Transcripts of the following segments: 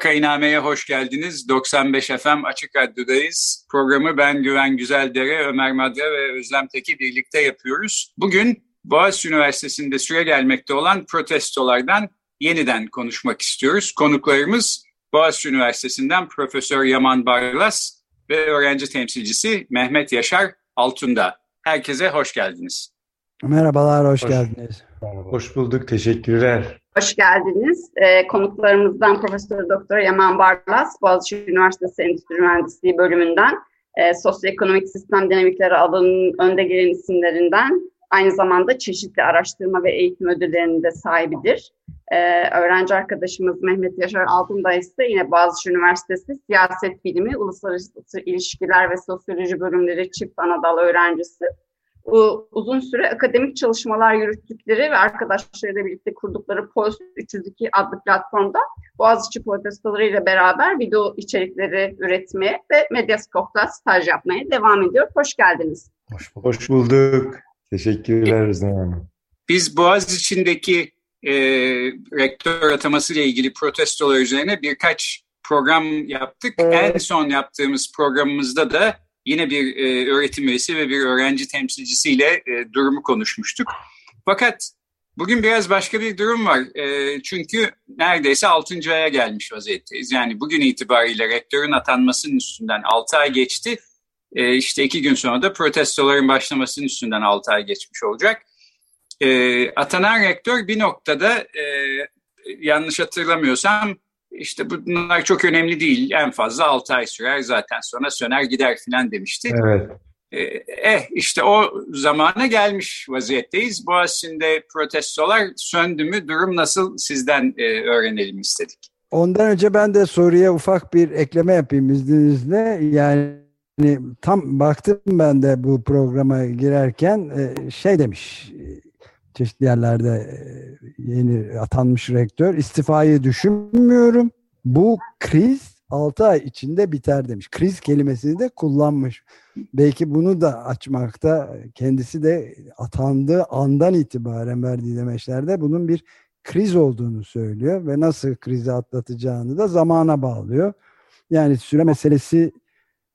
Vakainame'ye hoş geldiniz. 95 FM Açık Radyo'dayız. Programı ben Güven Güzeldere, Ömer Madre ve Özlem Teki birlikte yapıyoruz. Bugün Boğaziçi Üniversitesi'nde süre gelmekte olan protestolardan yeniden konuşmak istiyoruz. Konuklarımız Boğaziçi Üniversitesi'nden Profesör Yaman Barlas ve öğrenci temsilcisi Mehmet Yaşar Altunda. Herkese hoş geldiniz. Merhabalar, hoş, hoş geldiniz. Hoş bulduk, teşekkürler. Hoş geldiniz. Ee, konuklarımızdan Profesör Doktor Yaman Barlas, Boğaziçi Üniversitesi Endüstri Mühendisliği bölümünden, e, sosyoekonomik sistem dinamikleri alanının önde gelen isimlerinden, aynı zamanda çeşitli araştırma ve eğitim ödüllerinin de sahibidir. Ee, öğrenci arkadaşımız Mehmet Yaşar Altındağ ise yine Boğaziçi Üniversitesi Siyaset Bilimi, Uluslararası İlişkiler ve Sosyoloji bölümleri çift anadal öğrencisi uzun süre akademik çalışmalar yürüttükleri ve arkadaşlarıyla birlikte kurdukları Post 302 adlı platformda Boğaziçi protestoları ile beraber video içerikleri üretmeye ve Medyascope'da staj yapmaya devam ediyor. Hoş geldiniz. Hoş bulduk. Hoş bulduk. Teşekkürler Hanım. Biz Boğaziçi'ndeki e, rektör ataması ile ilgili protestolar üzerine birkaç program yaptık. Evet. En son yaptığımız programımızda da yine bir e, öğretim üyesi ve bir öğrenci temsilcisiyle e, durumu konuşmuştuk. Fakat bugün biraz başka bir durum var. E, çünkü neredeyse 6. aya gelmiş vaziyetteyiz. Yani bugün itibariyle rektörün atanmasının üstünden 6 ay geçti. E, işte iki gün sonra da protestoların başlamasının üstünden 6 ay geçmiş olacak. E, atanan rektör bir noktada e, yanlış hatırlamıyorsam işte bunlar çok önemli değil. En fazla 6 ay sürer zaten sonra söner gider filan demişti. Evet. Ee, eh işte o zamana gelmiş vaziyetteyiz. Boğaziçi'nde protestolar söndü mü? Durum nasıl? Sizden e, öğrenelim istedik. Ondan önce ben de soruya ufak bir ekleme yapayım izninizle. Yani tam baktım ben de bu programa girerken e, şey demiş çeşitli yerlerde e, yeni atanmış rektör istifayı düşünmüyorum. Bu kriz 6 ay içinde biter demiş. Kriz kelimesini de kullanmış. Belki bunu da açmakta kendisi de atandığı andan itibaren verdiği demeçlerde bunun bir kriz olduğunu söylüyor ve nasıl krizi atlatacağını da zamana bağlıyor. Yani süre meselesi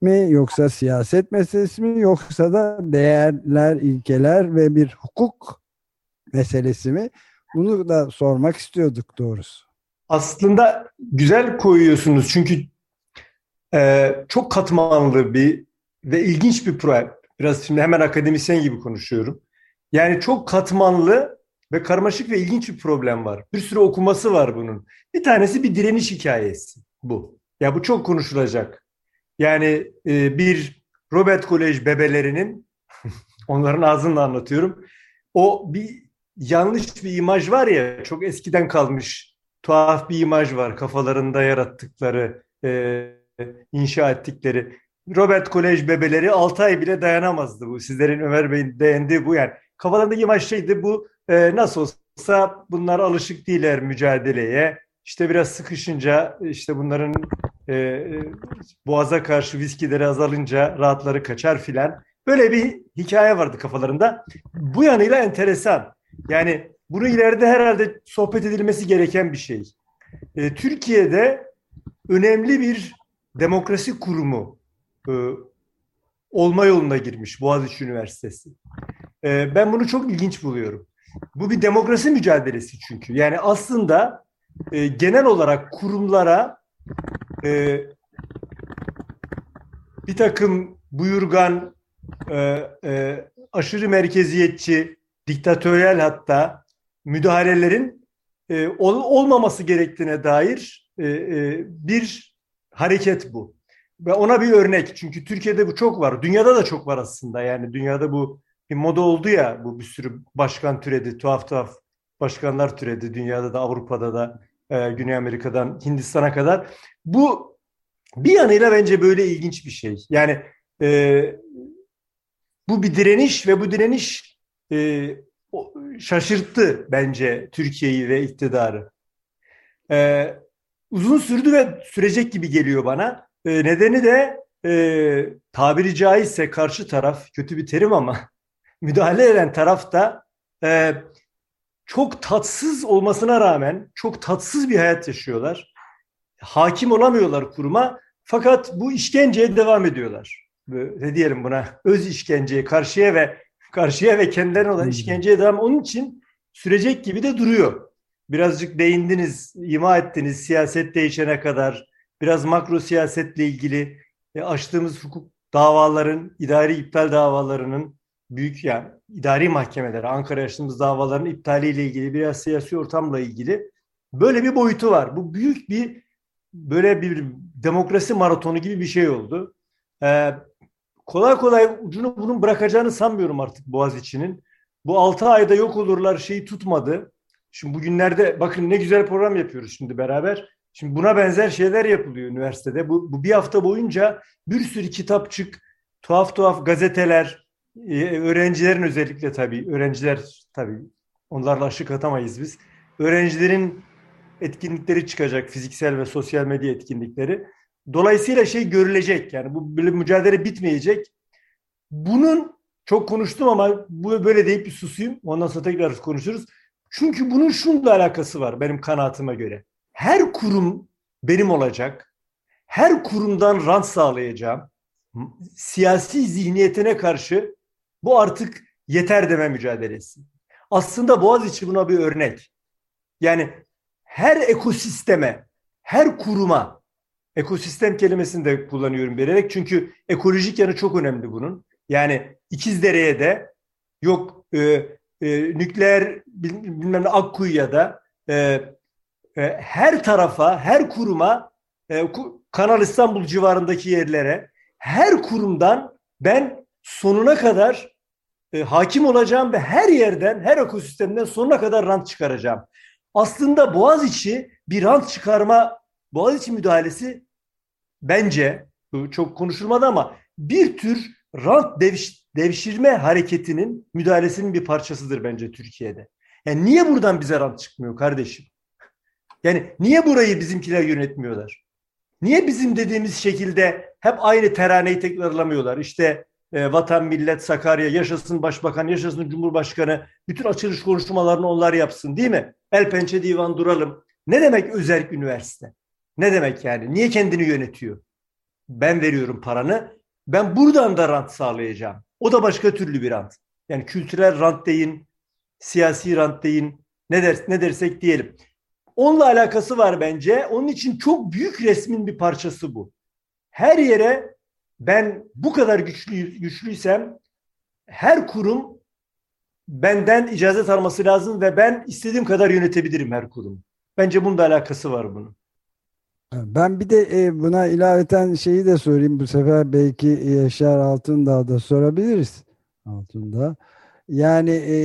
mi yoksa siyaset meselesi mi yoksa da değerler, ilkeler ve bir hukuk meselesi mi? Bunu da sormak istiyorduk doğrusu. Aslında güzel koyuyorsunuz çünkü e, çok katmanlı bir ve ilginç bir proje. Biraz şimdi hemen akademisyen gibi konuşuyorum. Yani çok katmanlı ve karmaşık ve ilginç bir problem var. Bir sürü okuması var bunun. Bir tanesi bir direniş hikayesi bu. Ya bu çok konuşulacak. Yani e, bir Robert Kolej bebelerinin onların ağzından anlatıyorum. O bir yanlış bir imaj var ya çok eskiden kalmış tuhaf bir imaj var. Kafalarında yarattıkları e, inşa ettikleri. Robert Kolej bebeleri 6 ay bile dayanamazdı bu. Sizlerin Ömer Bey'in değindiği bu yani. Kafalarındaki imaj şeydi bu e, nasıl olsa bunlar alışık değiller mücadeleye. İşte biraz sıkışınca işte bunların e, boğaza karşı viskileri azalınca rahatları kaçar filan. Böyle bir hikaye vardı kafalarında. Bu yanıyla enteresan yani bunu ileride herhalde sohbet edilmesi gereken bir şey. E, Türkiye'de önemli bir demokrasi kurumu e, olma yoluna girmiş Boğaziçi Üniversitesi. E, ben bunu çok ilginç buluyorum. Bu bir demokrasi mücadelesi çünkü. Yani aslında e, genel olarak kurumlara e, bir takım buyurgan, e, e, aşırı merkeziyetçi, diktatöryel hatta müdahalelerin e, ol, olmaması gerektiğine dair e, e, bir hareket bu. ve ona bir örnek. Çünkü Türkiye'de bu çok var. Dünyada da çok var aslında. Yani dünyada bu bir moda oldu ya. Bu bir sürü başkan türedi. Tuhaf tuhaf başkanlar türedi. Dünyada da Avrupa'da da e, Güney Amerika'dan Hindistan'a kadar. Bu bir yanıyla bence böyle ilginç bir şey. Yani e, bu bir direniş ve bu direniş e, şaşırttı bence Türkiye'yi ve iktidarı. E, uzun sürdü ve sürecek gibi geliyor bana. E, nedeni de e, tabiri caizse karşı taraf, kötü bir terim ama müdahale eden taraf da e, çok tatsız olmasına rağmen çok tatsız bir hayat yaşıyorlar. Hakim olamıyorlar kuruma fakat bu işkenceye devam ediyorlar. Ne diyelim buna? Öz işkenceye karşıya ve karşıya ve kendilerine olan işkenceye devam. Onun için sürecek gibi de duruyor. Birazcık değindiniz, ima ettiniz siyaset değişene kadar. Biraz makro siyasetle ilgili e, açtığımız hukuk davaların, idari iptal davalarının büyük yani idari mahkemelere, Ankara açtığımız davaların iptaliyle ilgili biraz siyasi ortamla ilgili böyle bir boyutu var. Bu büyük bir böyle bir demokrasi maratonu gibi bir şey oldu. Ee, kolay kolay ucunu bunun bırakacağını sanmıyorum artık Boğaziçi'nin. Bu altı ayda yok olurlar şeyi tutmadı. Şimdi bugünlerde bakın ne güzel program yapıyoruz şimdi beraber. Şimdi buna benzer şeyler yapılıyor üniversitede. Bu, bu bir hafta boyunca bir sürü kitapçık, tuhaf tuhaf gazeteler, e, öğrencilerin özellikle tabii, öğrenciler tabii onlarla aşık atamayız biz. Öğrencilerin etkinlikleri çıkacak, fiziksel ve sosyal medya etkinlikleri. Dolayısıyla şey görülecek yani bu böyle mücadele bitmeyecek. Bunun çok konuştum ama bu böyle deyip bir susayım. Ondan sonra tekrar konuşuruz. Çünkü bunun şunla alakası var benim kanaatime göre. Her kurum benim olacak. Her kurumdan rant sağlayacağım. Siyasi zihniyetine karşı bu artık yeter deme mücadelesi. Aslında Boğaziçi buna bir örnek. Yani her ekosisteme, her kuruma ekosistem kelimesini de kullanıyorum bilerek çünkü ekolojik yanı çok önemli bunun. Yani İkizdere'ye de yok e, e, nükleer bilmem ne Akkuyu'ya da e, e, her tarafa, her kuruma e, Kanal İstanbul civarındaki yerlere her kurumdan ben sonuna kadar e, hakim olacağım ve her yerden, her ekosistemden sonuna kadar rant çıkaracağım. Aslında Boğaziçi bir rant çıkarma, Boğaziçi müdahalesi bence çok konuşulmadı ama bir tür rant devş, devşirme hareketinin müdahalesinin bir parçasıdır bence Türkiye'de. Yani niye buradan bize rant çıkmıyor kardeşim? Yani niye burayı bizimkiler yönetmiyorlar? Niye bizim dediğimiz şekilde hep aynı teraneyi tekrarlamıyorlar? İşte e, Vatan Millet Sakarya yaşasın başbakan yaşasın cumhurbaşkanı bütün açılış konuşmalarını onlar yapsın değil mi? El pençe divan duralım. Ne demek özel üniversite? Ne demek yani? Niye kendini yönetiyor? Ben veriyorum paranı. Ben buradan da rant sağlayacağım. O da başka türlü bir rant. Yani kültürel rant deyin, siyasi rant deyin, ne, der, ne dersek diyelim. Onunla alakası var bence. Onun için çok büyük resmin bir parçası bu. Her yere ben bu kadar güçlü, güçlüysem her kurum benden icazet alması lazım ve ben istediğim kadar yönetebilirim her kurum. Bence bunun da alakası var bunun. Ben bir de e, buna ilaveten şeyi de sorayım. Bu sefer belki Yaşar Altındağ da sorabiliriz. Altında. Yani e,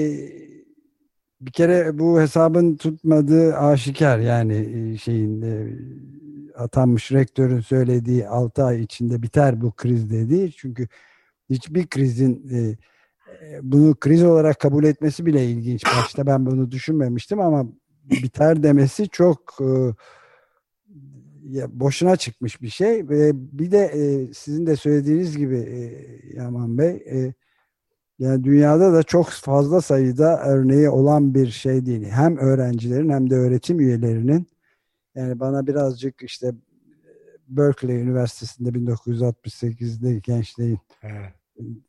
bir kere bu hesabın tutmadığı aşikar. Yani e, şeyin atanmış rektörün söylediği 6 ay içinde biter bu kriz dediği. Çünkü hiçbir krizin bunu kriz olarak kabul etmesi bile ilginç. Başta ben bunu düşünmemiştim ama biter demesi çok ya boşuna çıkmış bir şey ve bir de e, sizin de söylediğiniz gibi e, Yaman Bey e, yani dünyada da çok fazla sayıda örneği olan bir şey değil. Hem öğrencilerin hem de öğretim üyelerinin yani bana birazcık işte Berkeley Üniversitesi'nde 1968'de gençliğin evet.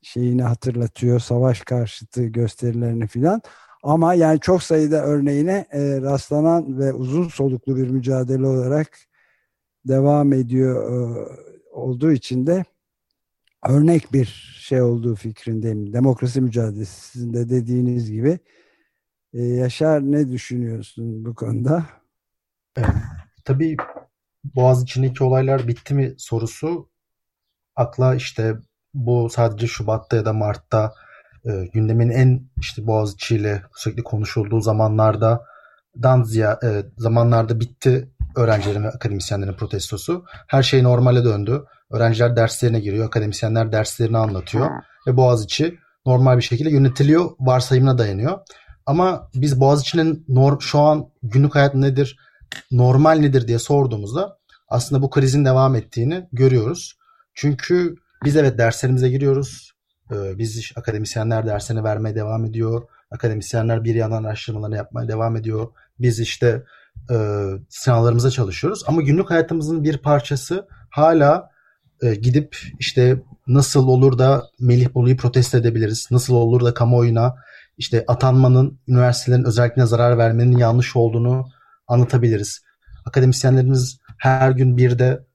şeyini hatırlatıyor. Savaş karşıtı gösterilerini filan. Ama yani çok sayıda örneğine e, rastlanan ve uzun soluklu bir mücadele olarak devam ediyor e, olduğu için de örnek bir şey olduğu fikrindeyim. Demokrasi mücadelesi sizin de dediğiniz gibi. Ee, Yaşar ne düşünüyorsun bu konuda? Evet, tabii Boğaziçi'ndeki olaylar bitti mi sorusu akla işte bu sadece Şubat'ta ya da Mart'ta e, gündemin en işte Boğaziçi ile sürekli konuşulduğu zamanlarda dan ziya, e, zamanlarda bitti öğrencilerin ve akademisyenlerin protestosu. Her şey normale döndü. Öğrenciler derslerine giriyor, akademisyenler derslerini anlatıyor ve Boğaziçi normal bir şekilde yönetiliyor varsayımına dayanıyor. Ama biz Boğaziçi'nin norm, şu an günlük hayat nedir, normal nedir diye sorduğumuzda aslında bu krizin devam ettiğini görüyoruz. Çünkü biz evet derslerimize giriyoruz. Ee, biz akademisyenler derslerini vermeye devam ediyor. Akademisyenler bir yandan araştırmalarını yapmaya devam ediyor. Biz işte e, sınavlarımıza çalışıyoruz. Ama günlük hayatımızın bir parçası hala e, gidip işte nasıl olur da Melih Bolu'yu protesto edebiliriz? Nasıl olur da kamuoyuna işte atanmanın üniversitelerin özellikle zarar vermenin yanlış olduğunu anlatabiliriz. Akademisyenlerimiz her gün bir de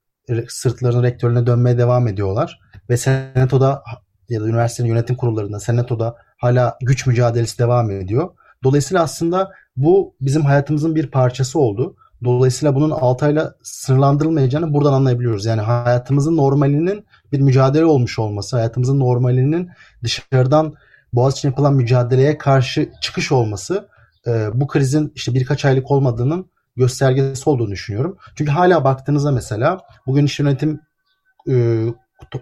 sırtlarını rektörüne dönmeye devam ediyorlar. Ve senatoda ya da üniversitenin yönetim kurullarında, senatoda hala güç mücadelesi devam ediyor. Dolayısıyla aslında bu bizim hayatımızın bir parçası oldu. Dolayısıyla bunun 6 ayla sınırlandırılmayacağını buradan anlayabiliyoruz. Yani hayatımızın normalinin bir mücadele olmuş olması, hayatımızın normalinin dışarıdan Boğaziçi'ne yapılan mücadeleye karşı çıkış olması e, bu krizin işte birkaç aylık olmadığının göstergesi olduğunu düşünüyorum. Çünkü hala baktığınızda mesela bugün işte yönetim e,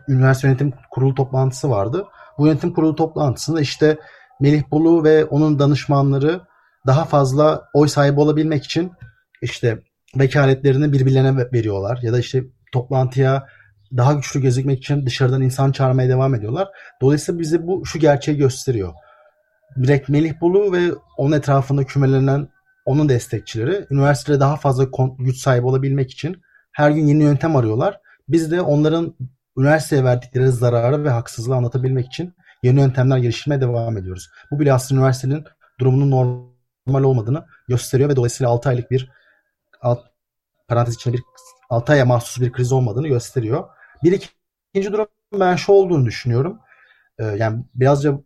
üniversite yönetim kurulu toplantısı vardı. Bu yönetim kurulu toplantısında işte Melih Bulu ve onun danışmanları daha fazla oy sahibi olabilmek için işte vekaletlerini birbirlerine veriyorlar ya da işte toplantıya daha güçlü gözükmek için dışarıdan insan çağırmaya devam ediyorlar. Dolayısıyla bize bu şu gerçeği gösteriyor. Direkt Melih Bulu ve onun etrafında kümelenen onun destekçileri üniversitede daha fazla güç sahibi olabilmek için her gün yeni yöntem arıyorlar. Biz de onların üniversiteye verdikleri zararı ve haksızlığı anlatabilmek için yeni yöntemler geliştirmeye devam ediyoruz. Bu bile aslında üniversitenin durumunun normal olmadığını gösteriyor ve dolayısıyla 6 aylık bir alt, parantez içinde bir 6 aya mahsus bir kriz olmadığını gösteriyor. Bir ikinci durum ben şu olduğunu düşünüyorum. Ee, yani birazca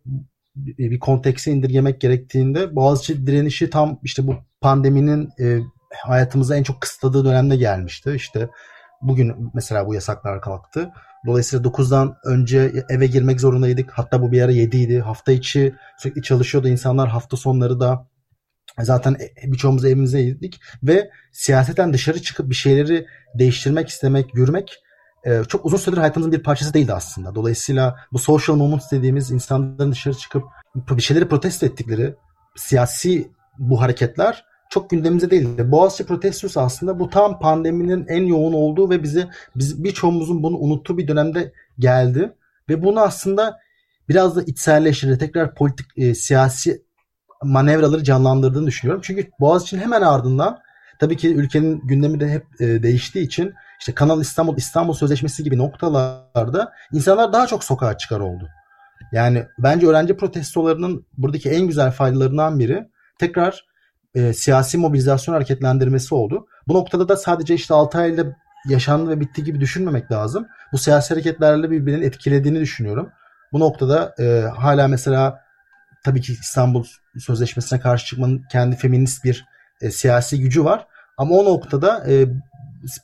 bir kontekse indirgemek gerektiğinde Boğaziçi direnişi tam işte bu pandeminin e, hayatımıza en çok kısıtladığı dönemde gelmişti. İşte bugün mesela bu yasaklar kalktı. Dolayısıyla 9'dan önce eve girmek zorundaydık. Hatta bu bir ara 7 idi. Hafta içi sürekli çalışıyordu insanlar. Hafta sonları da zaten e, birçoğumuz evimizdeydik. Ve siyaseten dışarı çıkıp bir şeyleri değiştirmek, istemek, yürümek e, çok uzun süredir hayatımızın bir parçası değildi aslında. Dolayısıyla bu social moments dediğimiz insanların dışarı çıkıp bir şeyleri protesto ettikleri siyasi bu hareketler çok gündemimize değildi. Boğaziçi protestosu aslında bu tam pandeminin en yoğun olduğu ve bizi biz birçoğumuzun bunu unuttuğu bir dönemde geldi ve bunu aslında biraz da içselleştirdi. Tekrar politik e, siyasi manevraları canlandırdığını düşünüyorum. Çünkü Boğaziçi'nin hemen ardından tabii ki ülkenin gündemi de hep e, değiştiği için işte Kanal İstanbul, İstanbul Sözleşmesi gibi noktalarda insanlar daha çok sokağa çıkar oldu. Yani bence öğrenci protestolarının buradaki en güzel faydalarından biri tekrar e, siyasi mobilizasyon hareketlendirmesi oldu. Bu noktada da sadece işte 6 ayda yaşandı ve bitti gibi düşünmemek lazım. Bu siyasi hareketlerle birbirinin etkilediğini düşünüyorum. Bu noktada e, hala mesela tabii ki İstanbul Sözleşmesi'ne karşı çıkmanın kendi feminist bir e, siyasi gücü var. Ama o noktada e,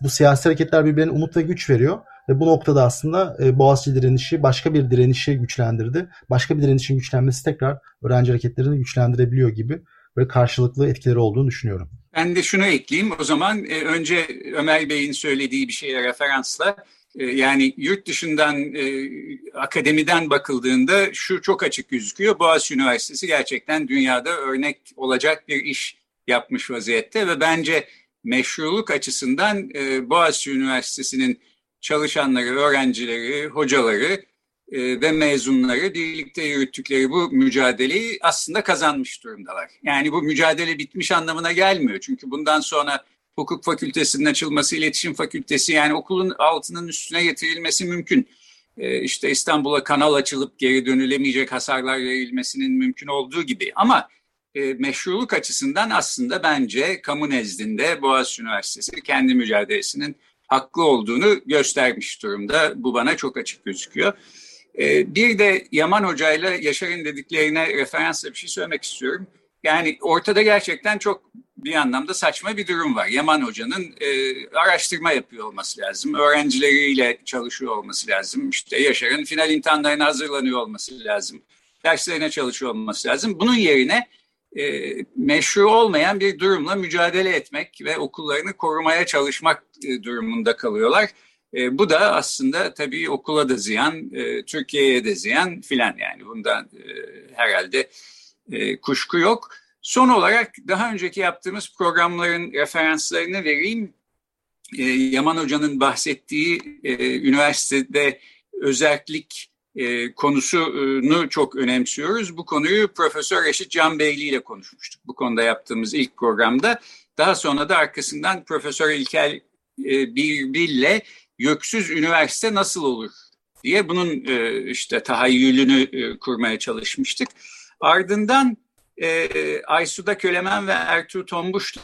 bu siyasi hareketler birbirine umut ve güç veriyor. Ve bu noktada aslında e, Boğaziçi direnişi başka bir direnişi güçlendirdi. Başka bir direnişin güçlenmesi tekrar öğrenci hareketlerini güçlendirebiliyor gibi böyle karşılıklı etkileri olduğunu düşünüyorum. Ben de şunu ekleyeyim o zaman. E, önce Ömer Bey'in söylediği bir şeye referansla yani yurt dışından e, akademiden bakıldığında şu çok açık gözüküyor. Boğaziçi Üniversitesi gerçekten dünyada örnek olacak bir iş yapmış vaziyette ve bence meşruluk açısından e, Boğaziçi Üniversitesi'nin çalışanları, öğrencileri, hocaları e, ve mezunları birlikte yürüttükleri bu mücadeleyi aslında kazanmış durumdalar. Yani bu mücadele bitmiş anlamına gelmiyor. Çünkü bundan sonra hukuk fakültesinin açılması, iletişim fakültesi yani okulun altının üstüne getirilmesi mümkün. E, işte İstanbul'a kanal açılıp geri dönülemeyecek hasarlar verilmesinin mümkün olduğu gibi. Ama e, meşruluk açısından aslında bence kamu nezdinde Boğaziçi Üniversitesi kendi mücadelesinin haklı olduğunu göstermiş durumda. Bu bana çok açık gözüküyor. E, bir de Yaman Hoca ile Yaşar'ın dediklerine referansla bir şey söylemek istiyorum. Yani ortada gerçekten çok bir anlamda saçma bir durum var. Yaman Hoca'nın e, araştırma yapıyor olması lazım. Öğrencileriyle çalışıyor olması lazım. İşte Yaşar'ın final imtihanlarına hazırlanıyor olması lazım. Derslerine çalışıyor olması lazım. Bunun yerine e, meşru olmayan bir durumla mücadele etmek ve okullarını korumaya çalışmak e, durumunda kalıyorlar. E, bu da aslında tabii okula da ziyan, e, Türkiye'ye de ziyan filan yani bundan e, herhalde e, kuşku yok. Son olarak daha önceki yaptığımız programların referanslarını vereyim. E, Yaman Hoca'nın bahsettiği e, üniversitede özellik e, konusunu çok önemsiyoruz. Bu konuyu Profesör Reşit Can Beyli ile konuşmuştuk bu konuda yaptığımız ilk programda. Daha sonra da arkasından Profesör İlker e, Birbil'le Göksüz Üniversite nasıl olur diye bunun e, işte tahayyülünü e, kurmaya çalışmıştık. Ardından e, Aysuda Kölemen ve Ertuğ Tombuş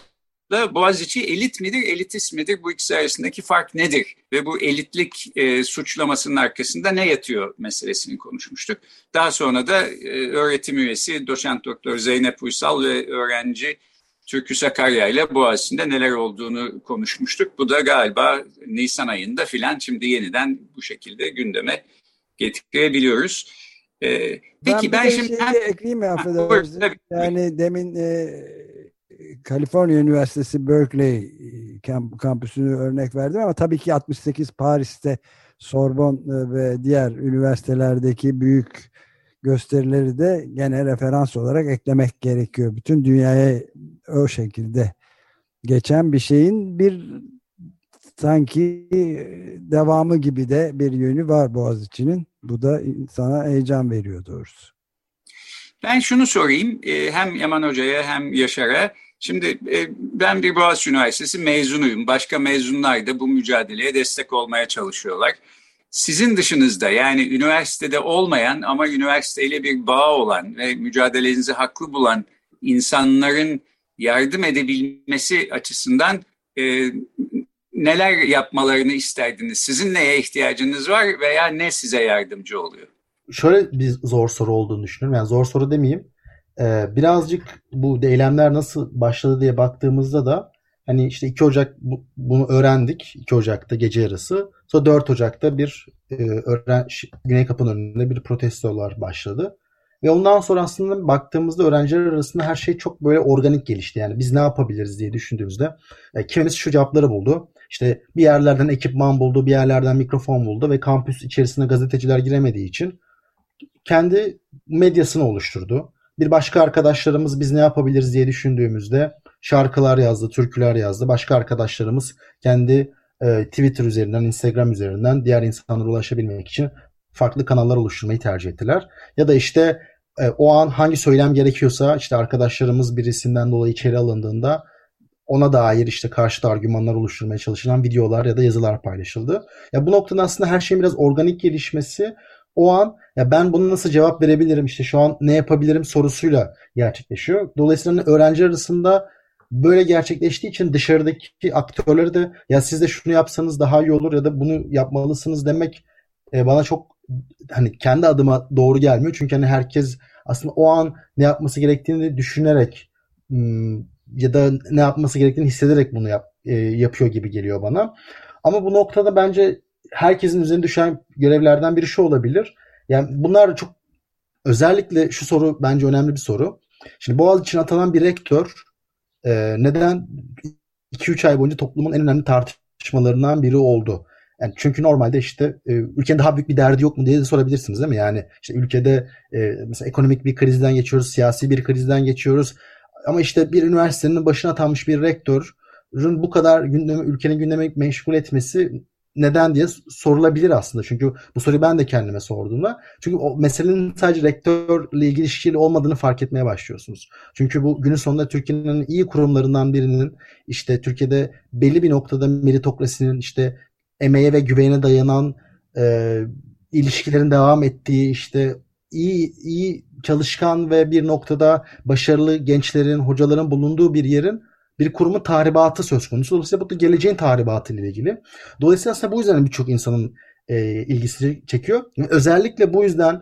da Boğaziçi elit midir, elitist midir? Bu ikisi arasındaki fark nedir? Ve bu elitlik e, suçlamasının arkasında ne yatıyor meselesini konuşmuştuk. Daha sonra da e, öğretim üyesi doçent doktor Zeynep Uysal ve öğrenci Türkü Sakarya ile Boğaziçi'nde neler olduğunu konuşmuştuk. Bu da galiba Nisan ayında filan şimdi yeniden bu şekilde gündeme getirebiliyoruz. Ee, peki ben, ben şimdi... Şey ekleyeyim mi affedersiniz? Yani demin e, Kaliforniya Üniversitesi Berkeley e, kamp, kampüsünü örnek verdim ama tabii ki 68 Paris'te Sorbon e, ve diğer üniversitelerdeki büyük gösterileri de gene referans olarak eklemek gerekiyor. Bütün dünyaya o şekilde geçen bir şeyin bir sanki devamı gibi de bir yönü var Boğaziçi'nin. Bu da sana heyecan veriyor doğrusu. Ben şunu sorayım e, hem Yaman Hoca'ya hem Yaşar'a. Şimdi e, ben bir Boğaziçi Üniversitesi mezunuyum. Başka mezunlar da bu mücadeleye destek olmaya çalışıyorlar. Sizin dışınızda yani üniversitede olmayan ama üniversiteyle bir bağ olan ve mücadelenizi haklı bulan insanların yardım edebilmesi açısından e, neler yapmalarını isterdiniz? Sizin neye ihtiyacınız var veya ne size yardımcı oluyor? Şöyle bir zor soru olduğunu düşünüyorum. Yani zor soru demeyeyim. Ee, birazcık bu eylemler nasıl başladı diye baktığımızda da hani işte 2 Ocak bu, bunu öğrendik. 2 Ocak'ta gece yarısı. Sonra 4 Ocak'ta bir e, öğren Güney Kapı'nın önünde bir protestolar başladı. Ve ondan sonra aslında baktığımızda öğrenciler arasında her şey çok böyle organik gelişti. Yani biz ne yapabiliriz diye düşündüğümüzde e, kimimiz şu cevapları buldu. İşte bir yerlerden ekipman buldu, bir yerlerden mikrofon buldu ve kampüs içerisine gazeteciler giremediği için kendi medyasını oluşturdu. Bir başka arkadaşlarımız biz ne yapabiliriz diye düşündüğümüzde şarkılar yazdı, türküler yazdı. Başka arkadaşlarımız kendi e, Twitter üzerinden, Instagram üzerinden diğer insanlara ulaşabilmek için farklı kanallar oluşturmayı tercih ettiler. Ya da işte e, o an hangi söylem gerekiyorsa işte arkadaşlarımız birisinden dolayı içeri alındığında ona dair işte karşıt argümanlar oluşturmaya çalışılan videolar ya da yazılar paylaşıldı. Ya bu noktada aslında her şeyin biraz organik gelişmesi o an ya ben bunu nasıl cevap verebilirim işte şu an ne yapabilirim sorusuyla gerçekleşiyor. Dolayısıyla hani öğrenci arasında böyle gerçekleştiği için dışarıdaki aktörleri de ya siz de şunu yapsanız daha iyi olur ya da bunu yapmalısınız demek e, bana çok hani kendi adıma doğru gelmiyor. Çünkü hani herkes aslında o an ne yapması gerektiğini düşünerek ya da ne yapması gerektiğini hissederek bunu yap, e, yapıyor gibi geliyor bana. Ama bu noktada bence herkesin üzerine düşen görevlerden biri şu olabilir. Yani bunlar çok özellikle şu soru bence önemli bir soru. Şimdi Boğaz için atanan bir rektör e, neden 2-3 ay boyunca toplumun en önemli tartışmalarından biri oldu. Yani çünkü normalde işte e, ülkenin daha büyük bir derdi yok mu diye de sorabilirsiniz değil mi? Yani işte ülkede e, mesela ekonomik bir krizden geçiyoruz, siyasi bir krizden geçiyoruz. Ama işte bir üniversitenin başına atanmış bir rektörün bu kadar gündemi, ülkenin gündemi meşgul etmesi neden diye sorulabilir aslında. Çünkü bu soruyu ben de kendime sorduğumda. Çünkü o meselenin sadece rektörle ilgili ilişkili olmadığını fark etmeye başlıyorsunuz. Çünkü bu günün sonunda Türkiye'nin iyi kurumlarından birinin işte Türkiye'de belli bir noktada meritokrasinin işte emeğe ve güvene dayanan e, ilişkilerin devam ettiği işte iyi iyi çalışkan ve bir noktada başarılı gençlerin, hocaların bulunduğu bir yerin bir kurumun tahribatı söz konusu. Dolayısıyla bu da geleceğin tahribatı ile ilgili. Dolayısıyla aslında bu yüzden birçok insanın e, ilgisini çekiyor. Özellikle bu yüzden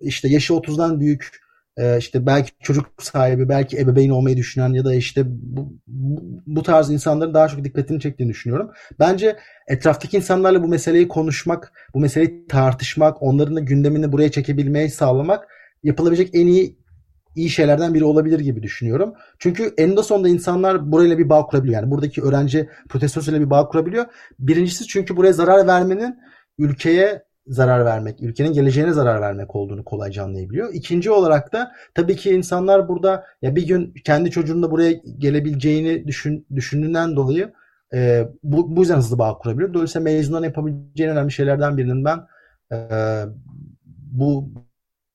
işte yaşı 30'dan büyük e, işte belki çocuk sahibi, belki ebeveyn olmayı düşünen ya da işte bu, bu, bu tarz insanların daha çok dikkatini çektiğini düşünüyorum. Bence etraftaki insanlarla bu meseleyi konuşmak, bu meseleyi tartışmak, onların da gündemini buraya çekebilmeyi sağlamak yapılabilecek en iyi iyi şeylerden biri olabilir gibi düşünüyorum. Çünkü eninde sonunda insanlar burayla bir bağ kurabiliyor. Yani buradaki öğrenci protestosuyla bir bağ kurabiliyor. Birincisi çünkü buraya zarar vermenin ülkeye zarar vermek, ülkenin geleceğine zarar vermek olduğunu kolayca anlayabiliyor. İkinci olarak da tabii ki insanlar burada ya bir gün kendi çocuğunun da buraya gelebileceğini düşün, düşündüğünden dolayı e, bu, bu yüzden hızlı bağ kurabiliyor. Dolayısıyla mezunların yapabileceği önemli şeylerden birinin ben e, bu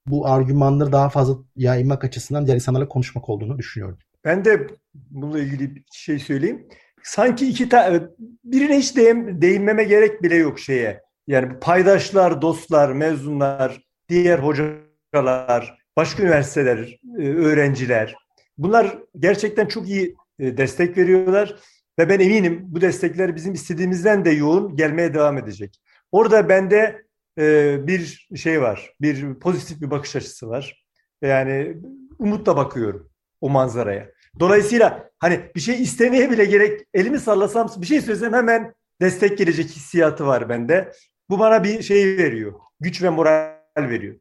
bu argümanları daha fazla yaymak açısından diğer insanlarla konuşmak olduğunu düşünüyorum. Ben de bununla ilgili bir şey söyleyeyim. Sanki iki tane birine hiç değin, değinmeme gerek bile yok şeye. Yani paydaşlar, dostlar, mezunlar, diğer hocalar, başka üniversiteler, e, öğrenciler. Bunlar gerçekten çok iyi e, destek veriyorlar ve ben eminim bu destekler bizim istediğimizden de yoğun gelmeye devam edecek. Orada bende e, bir şey var, bir pozitif bir bakış açısı var. Yani umutla bakıyorum o manzaraya. Dolayısıyla hani bir şey istemeye bile gerek elimi sallasam bir şey söylesem hemen destek gelecek hissiyatı var bende. Bu bana bir şey veriyor. Güç ve moral veriyor.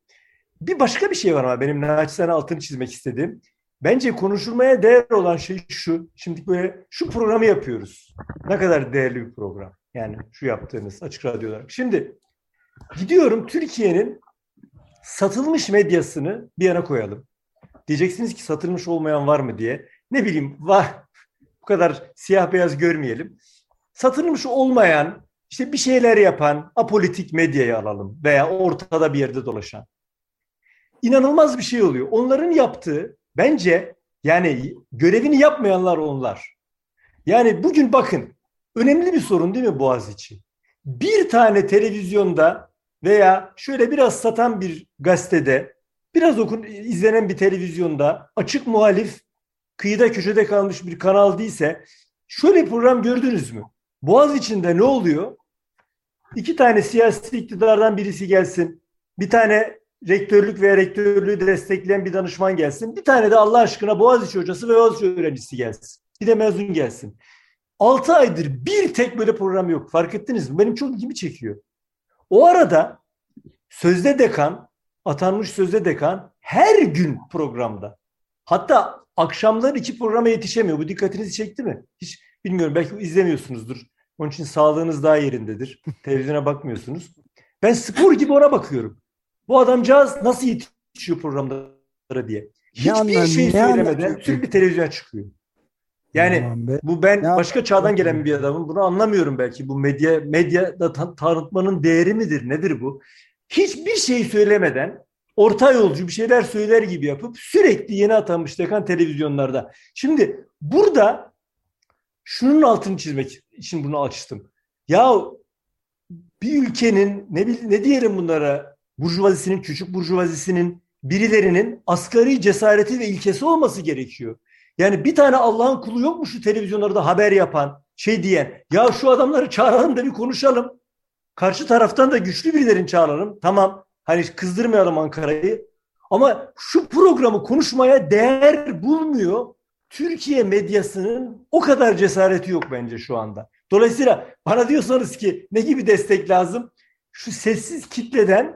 Bir başka bir şey var ama benim naçizane altını çizmek istediğim. Bence konuşulmaya değer olan şey şu. Şimdi böyle şu programı yapıyoruz. Ne kadar değerli bir program. Yani şu yaptığınız açık radyo olarak. Şimdi gidiyorum Türkiye'nin satılmış medyasını bir yana koyalım. Diyeceksiniz ki satılmış olmayan var mı diye. Ne bileyim var. Bu kadar siyah beyaz görmeyelim. Satılmış olmayan işte bir şeyler yapan apolitik medyayı alalım veya ortada bir yerde dolaşan. İnanılmaz bir şey oluyor. Onların yaptığı bence yani görevini yapmayanlar onlar. Yani bugün bakın önemli bir sorun değil mi Boğaziçi? Bir tane televizyonda veya şöyle biraz satan bir gazetede, biraz okun izlenen bir televizyonda açık muhalif kıyıda köşede kalmış bir kanal değilse şöyle bir program gördünüz mü? Boğaz içinde ne oluyor? İki tane siyasi iktidardan birisi gelsin. Bir tane rektörlük veya rektörlüğü destekleyen bir danışman gelsin. Bir tane de Allah aşkına Boğaziçi hocası ve Boğaziçi öğrencisi gelsin. Bir de mezun gelsin. 6 aydır bir tek böyle program yok. Fark ettiniz mi? Benim çok ilgimi çekiyor. O arada sözde dekan, atanmış sözde dekan her gün programda. Hatta akşamları iki programa yetişemiyor. Bu dikkatinizi çekti mi? Hiç bilmiyorum. Belki izlemiyorsunuzdur. Onun için sağlığınız daha yerindedir. Televizyona bakmıyorsunuz. Ben spor gibi ona bakıyorum. Bu adamcağız nasıl yetişiyor programlara diye. Hiçbir ne şey söylemeden sürekli televizyona çıkıyor. Yani bu ben başka çağdan gelen bir adamım. Bunu anlamıyorum belki. Bu medya medyada ta- tanıtmanın değeri midir? Nedir bu? Hiçbir şey söylemeden orta yolcu bir şeyler söyler gibi yapıp sürekli yeni atanmış dekan televizyonlarda. Şimdi burada şunun altını çizmek için bunu açtım. Ya bir ülkenin ne ne diyelim bunlara burjuvazisinin küçük burjuvazisinin birilerinin asgari cesareti ve ilkesi olması gerekiyor. Yani bir tane Allah'ın kulu yok mu şu televizyonlarda haber yapan, şey diyen, ya şu adamları çağıralım da bir konuşalım. Karşı taraftan da güçlü birilerini çağıralım. Tamam, hani kızdırmayalım Ankara'yı. Ama şu programı konuşmaya değer bulmuyor. Türkiye medyasının o kadar cesareti yok bence şu anda. Dolayısıyla bana diyorsanız ki ne gibi destek lazım? Şu sessiz kitleden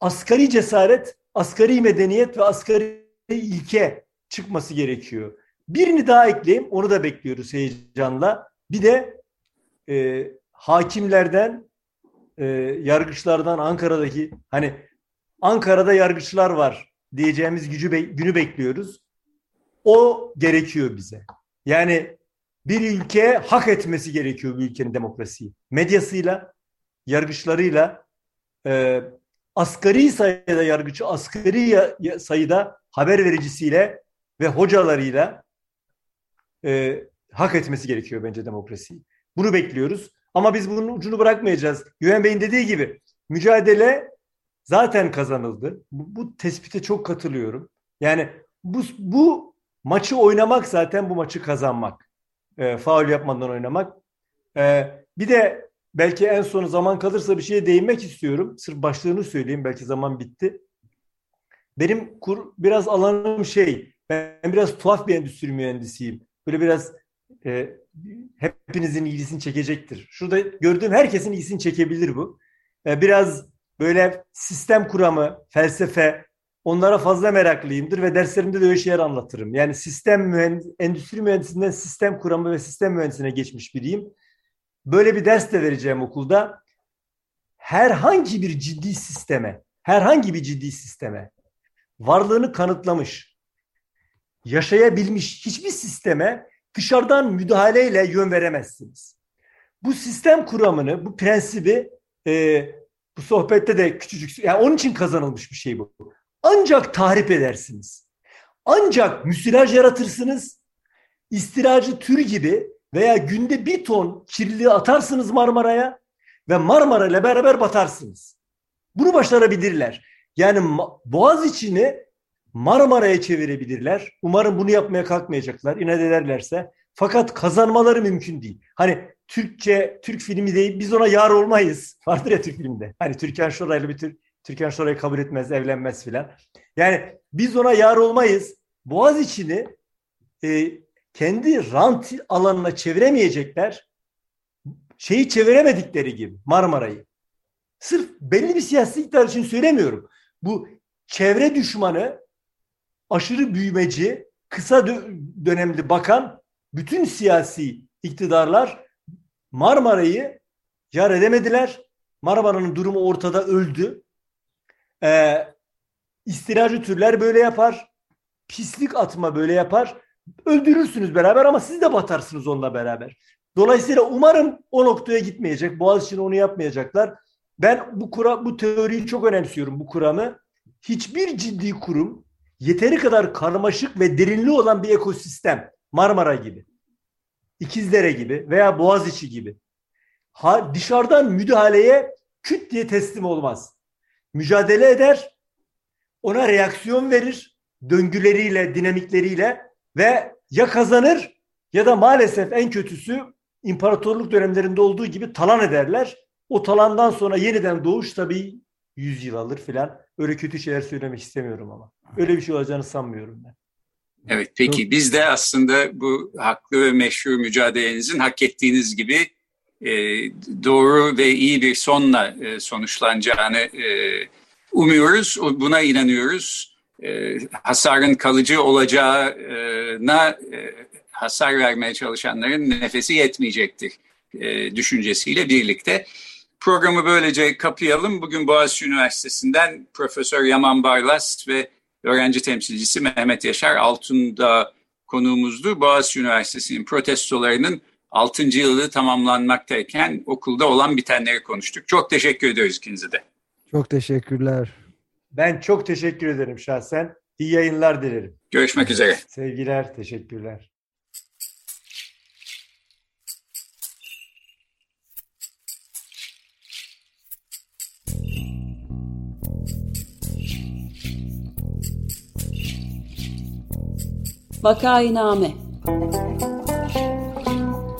asgari cesaret, asgari medeniyet ve asgari ilke çıkması gerekiyor. Birini daha ekleyeyim, onu da bekliyoruz heyecanla. Bir de e, hakimlerden, e, yargıçlardan Ankara'daki hani Ankara'da yargıçlar var diyeceğimiz gücü be, günü bekliyoruz. O gerekiyor bize. Yani bir ülke hak etmesi gerekiyor bir ülkenin demokrasiyi. Medyasıyla, yargıçlarıyla, e, asgari sayıda yargıcı, asgari sayıda haber vericisiyle ve hocalarıyla e, hak etmesi gerekiyor bence demokrasiyi. Bunu bekliyoruz. Ama biz bunun ucunu bırakmayacağız. Güven Bey'in dediği gibi mücadele zaten kazanıldı. Bu, bu tespite çok katılıyorum. Yani bu, bu maçı oynamak zaten bu maçı kazanmak. E, faul yapmadan oynamak. E, bir de belki en son zaman kalırsa bir şeye değinmek istiyorum. Sırf başlığını söyleyeyim. Belki zaman bitti. benim kur, biraz alanım şey, ben biraz tuhaf bir endüstri mühendisiyim. Böyle biraz e, hepinizin ilgisini çekecektir. Şurada gördüğüm herkesin ilgisini çekebilir bu. E, biraz böyle sistem kuramı, felsefe, onlara fazla meraklıyımdır ve derslerimde de öyle şeyler anlatırım. Yani sistem mühendis, endüstri mühendisinden sistem kuramı ve sistem mühendisine geçmiş biriyim. Böyle bir ders de vereceğim okulda. Herhangi bir ciddi sisteme, herhangi bir ciddi sisteme varlığını kanıtlamış, yaşayabilmiş hiçbir sisteme dışarıdan müdahaleyle yön veremezsiniz. Bu sistem kuramını, bu prensibi e, bu sohbette de küçücük, yani onun için kazanılmış bir şey bu. Ancak tahrip edersiniz. Ancak müsilaj yaratırsınız. İstiracı tür gibi veya günde bir ton kirliliği atarsınız Marmara'ya ve Marmara ile beraber batarsınız. Bunu başarabilirler. Yani Boğaz içini Marmara'ya çevirebilirler. Umarım bunu yapmaya kalkmayacaklar. İnat ederlerse. Fakat kazanmaları mümkün değil. Hani Türkçe, Türk filmi değil biz ona yar olmayız. Vardır ya Türk filmde. Hani Türkan Şoray'la bir Türk, Türkan Şoray'ı kabul etmez, evlenmez filan. Yani biz ona yar olmayız. Boğaz içini e, kendi rant alanına çeviremeyecekler. Şeyi çeviremedikleri gibi Marmara'yı. Sırf belli bir siyasi iktidar için söylemiyorum. Bu çevre düşmanı, aşırı büyümeci, kısa dönemli bakan bütün siyasi iktidarlar Marmara'yı yar edemediler. Marmara'nın durumu ortada öldü. Ee, istilacı türler böyle yapar. Pislik atma böyle yapar. Öldürürsünüz beraber ama siz de batarsınız onunla beraber. Dolayısıyla umarım o noktaya gitmeyecek. Boğaz için onu yapmayacaklar. Ben bu kura, bu teoriyi çok önemsiyorum bu kuramı. Hiçbir ciddi kurum yeteri kadar karmaşık ve derinli olan bir ekosistem Marmara gibi, İkizdere gibi veya Boğaziçi gibi ha, dışarıdan müdahaleye küt diye teslim olmaz. Mücadele eder, ona reaksiyon verir döngüleriyle, dinamikleriyle ve ya kazanır ya da maalesef en kötüsü imparatorluk dönemlerinde olduğu gibi talan ederler. O talandan sonra yeniden doğuş tabii 100 yıl alır filan. Öyle kötü şeyler söylemek istemiyorum ama. Öyle bir şey olacağını sanmıyorum ben. Evet peki biz de aslında bu haklı ve meşhur mücadelenizin hak ettiğiniz gibi e, doğru ve iyi bir sonla e, sonuçlanacağını e, umuyoruz. Buna inanıyoruz. Hasarın kalıcı olacağına hasar vermeye çalışanların nefesi yetmeyecektir düşüncesiyle birlikte. Programı böylece kapayalım. Bugün Boğaziçi Üniversitesi'nden Profesör Yaman Barlas ve öğrenci temsilcisi Mehmet Yaşar Altunda konuğumuzdu. Boğaziçi Üniversitesi'nin protestolarının 6. yılı tamamlanmaktayken okulda olan bitenleri konuştuk. Çok teşekkür ediyoruz ikinize de. Çok teşekkürler. Ben çok teşekkür ederim şahsen. İyi yayınlar dilerim. Görüşmek üzere. Sevgiler, teşekkürler. Vakainame